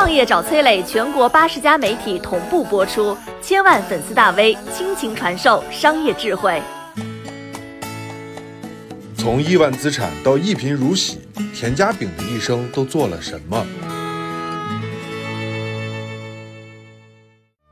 创业找崔磊，全国八十家媒体同步播出，千万粉丝大 V 倾情传授商业智慧。从亿万资产到一贫如洗，田家炳的一生都做了什么？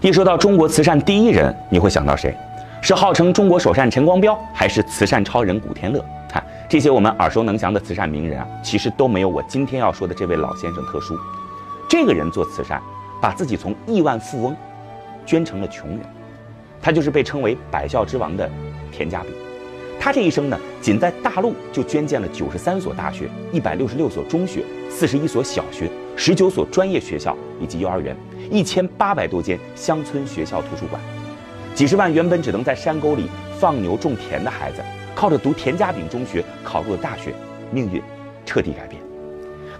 一说到中国慈善第一人，你会想到谁？是号称中国首善陈光标，还是慈善超人古天乐？看这些我们耳熟能详的慈善名人啊，其实都没有我今天要说的这位老先生特殊。这个人做慈善，把自己从亿万富翁捐成了穷人，他就是被称为百孝之王的田家炳。他这一生呢，仅在大陆就捐建了九十三所大学、一百六十六所中学、四十一所小学、十九所专业学校以及幼儿园，一千八百多间乡村学校图书馆，几十万原本只能在山沟里放牛种田的孩子，靠着读田家炳中学考入了大学，命运彻底改变。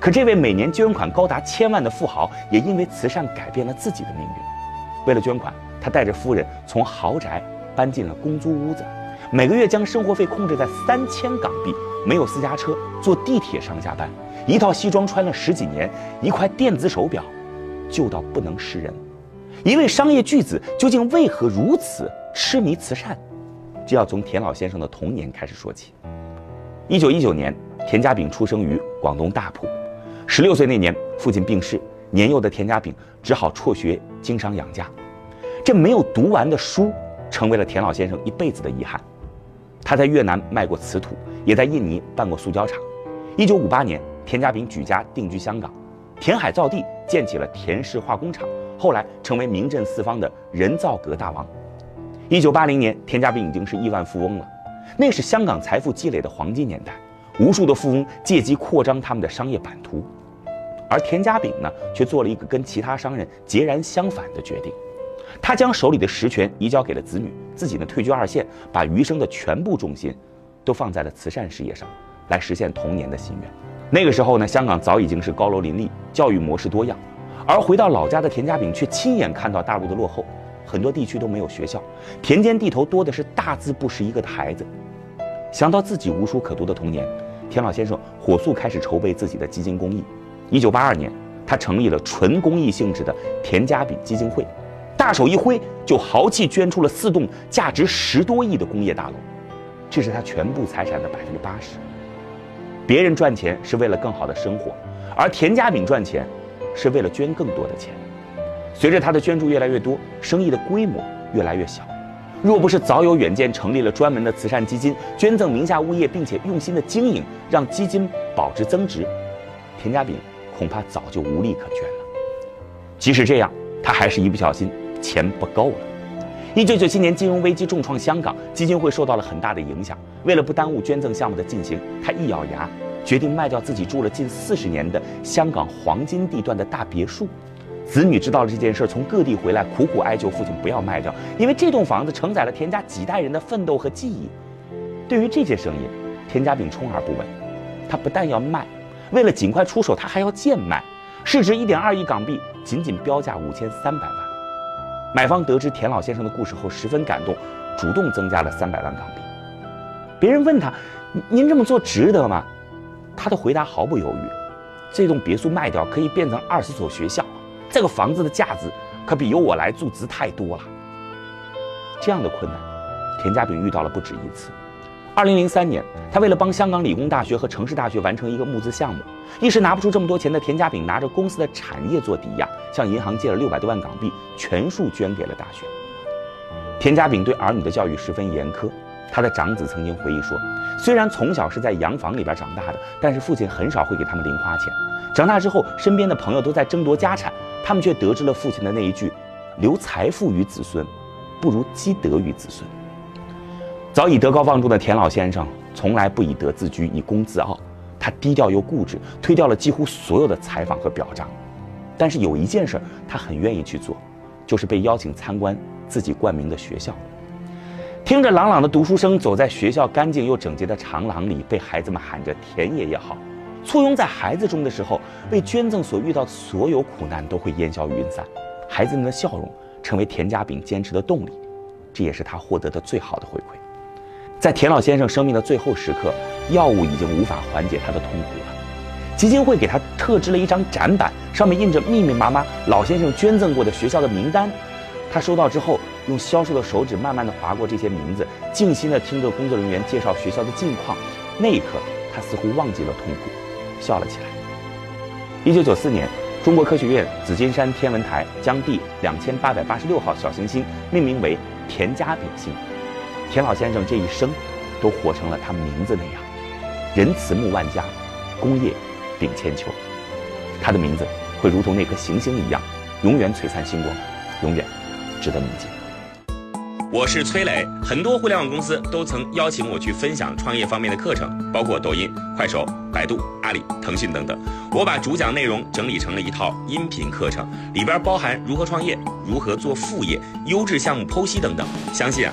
可这位每年捐款高达千万的富豪，也因为慈善改变了自己的命运。为了捐款，他带着夫人从豪宅搬进了公租屋子。每个月将生活费控制在三千港币，没有私家车，坐地铁上下班，一套西装穿了十几年，一块电子手表，旧到不能识人。一位商业巨子究竟为何如此痴迷慈善？就要从田老先生的童年开始说起。一九一九年，田家炳出生于广东大埔。十六岁那年，父亲病逝，年幼的田家炳只好辍学经商养家。这没有读完的书，成为了田老先生一辈子的遗憾。他在越南卖过瓷土，也在印尼办过塑胶厂。一九五八年，田家炳举家定居香港，填海造地，建起了田氏化工厂，后来成为名震四方的人造革大王。一九八零年，田家炳已经是亿万富翁了，那是香港财富积累的黄金年代，无数的富翁借机扩张他们的商业版图，而田家炳呢，却做了一个跟其他商人截然相反的决定。他将手里的实权移交给了子女，自己呢退居二线，把余生的全部重心都放在了慈善事业上，来实现童年的心愿。那个时候呢，香港早已经是高楼林立，教育模式多样，而回到老家的田家炳却亲眼看到大陆的落后，很多地区都没有学校，田间地头多的是大字不识一个的孩子。想到自己无书可读的童年，田老先生火速开始筹备自己的基金公益。一九八二年，他成立了纯公益性质的田家炳基金会。大手一挥，就豪气捐出了四栋价值十多亿的工业大楼，这是他全部财产的百分之八十。别人赚钱是为了更好的生活，而田家炳赚钱是为了捐更多的钱。随着他的捐助越来越多，生意的规模越来越小。若不是早有远见，成立了专门的慈善基金，捐赠名下物业，并且用心的经营，让基金保值增值，田家炳恐怕早就无力可捐了。即使这样，他还是一不小心。钱不够了。一九九七年金融危机重创香港，基金会受到了很大的影响。为了不耽误捐赠项目的进行，他一咬牙，决定卖掉自己住了近四十年的香港黄金地段的大别墅。子女知道了这件事，从各地回来，苦苦哀求父亲不要卖掉，因为这栋房子承载了田家几代人的奋斗和记忆。对于这些声音，田家炳充耳不闻。他不但要卖，为了尽快出手，他还要贱卖，市值一点二亿港币，仅仅标价五千三百万。买方得知田老先生的故事后十分感动，主动增加了三百万港币。别人问他：“您这么做值得吗？”他的回答毫不犹豫：“这栋别墅卖掉可以变成二十所学校，这个房子的价值可比由我来住值太多了。”这样的困难，田家炳遇到了不止一次。二零零三年，他为了帮香港理工大学和城市大学完成一个募资项目，一时拿不出这么多钱的田家炳，拿着公司的产业做抵押，向银行借了六百多万港币，全数捐给了大学。田家炳对儿女的教育十分严苛，他的长子曾经回忆说：“虽然从小是在洋房里边长大的，但是父亲很少会给他们零花钱。长大之后，身边的朋友都在争夺家产，他们却得知了父亲的那一句：‘留财富于子孙，不如积德于子孙。’”早已德高望重的田老先生，从来不以德自居，以功自傲。他低调又固执，推掉了几乎所有的采访和表彰。但是有一件事，他很愿意去做，就是被邀请参观自己冠名的学校。听着朗朗的读书声，走在学校干净又整洁的长廊里，被孩子们喊着“田爷爷好”，簇拥在孩子中的时候，为捐赠所遇到的所有苦难都会烟消云散。孩子们的笑容成为田家炳坚持的动力，这也是他获得的最好的回馈。在田老先生生命的最后时刻，药物已经无法缓解他的痛苦了。基金会给他特制了一张展板，上面印着密密麻麻老先生捐赠过的学校的名单。他收到之后，用消瘦的手指慢慢地划过这些名字，静心地听着工作人员介绍学校的近况。那一刻，他似乎忘记了痛苦，笑了起来。一九九四年，中国科学院紫金山天文台将第两千八百八十六号小行星命名为田家炳星。田老先生这一生，都活成了他名字那样，仁慈木万家，功业秉千秋。他的名字会如同那颗行星一样，永远璀璨星光，永远值得铭记。我是崔磊，很多互联网公司都曾邀请我去分享创业方面的课程，包括抖音、快手、百度、阿里、腾讯等等。我把主讲内容整理成了一套音频课程，里边包含如何创业、如何做副业、优质项目剖析等等，相信啊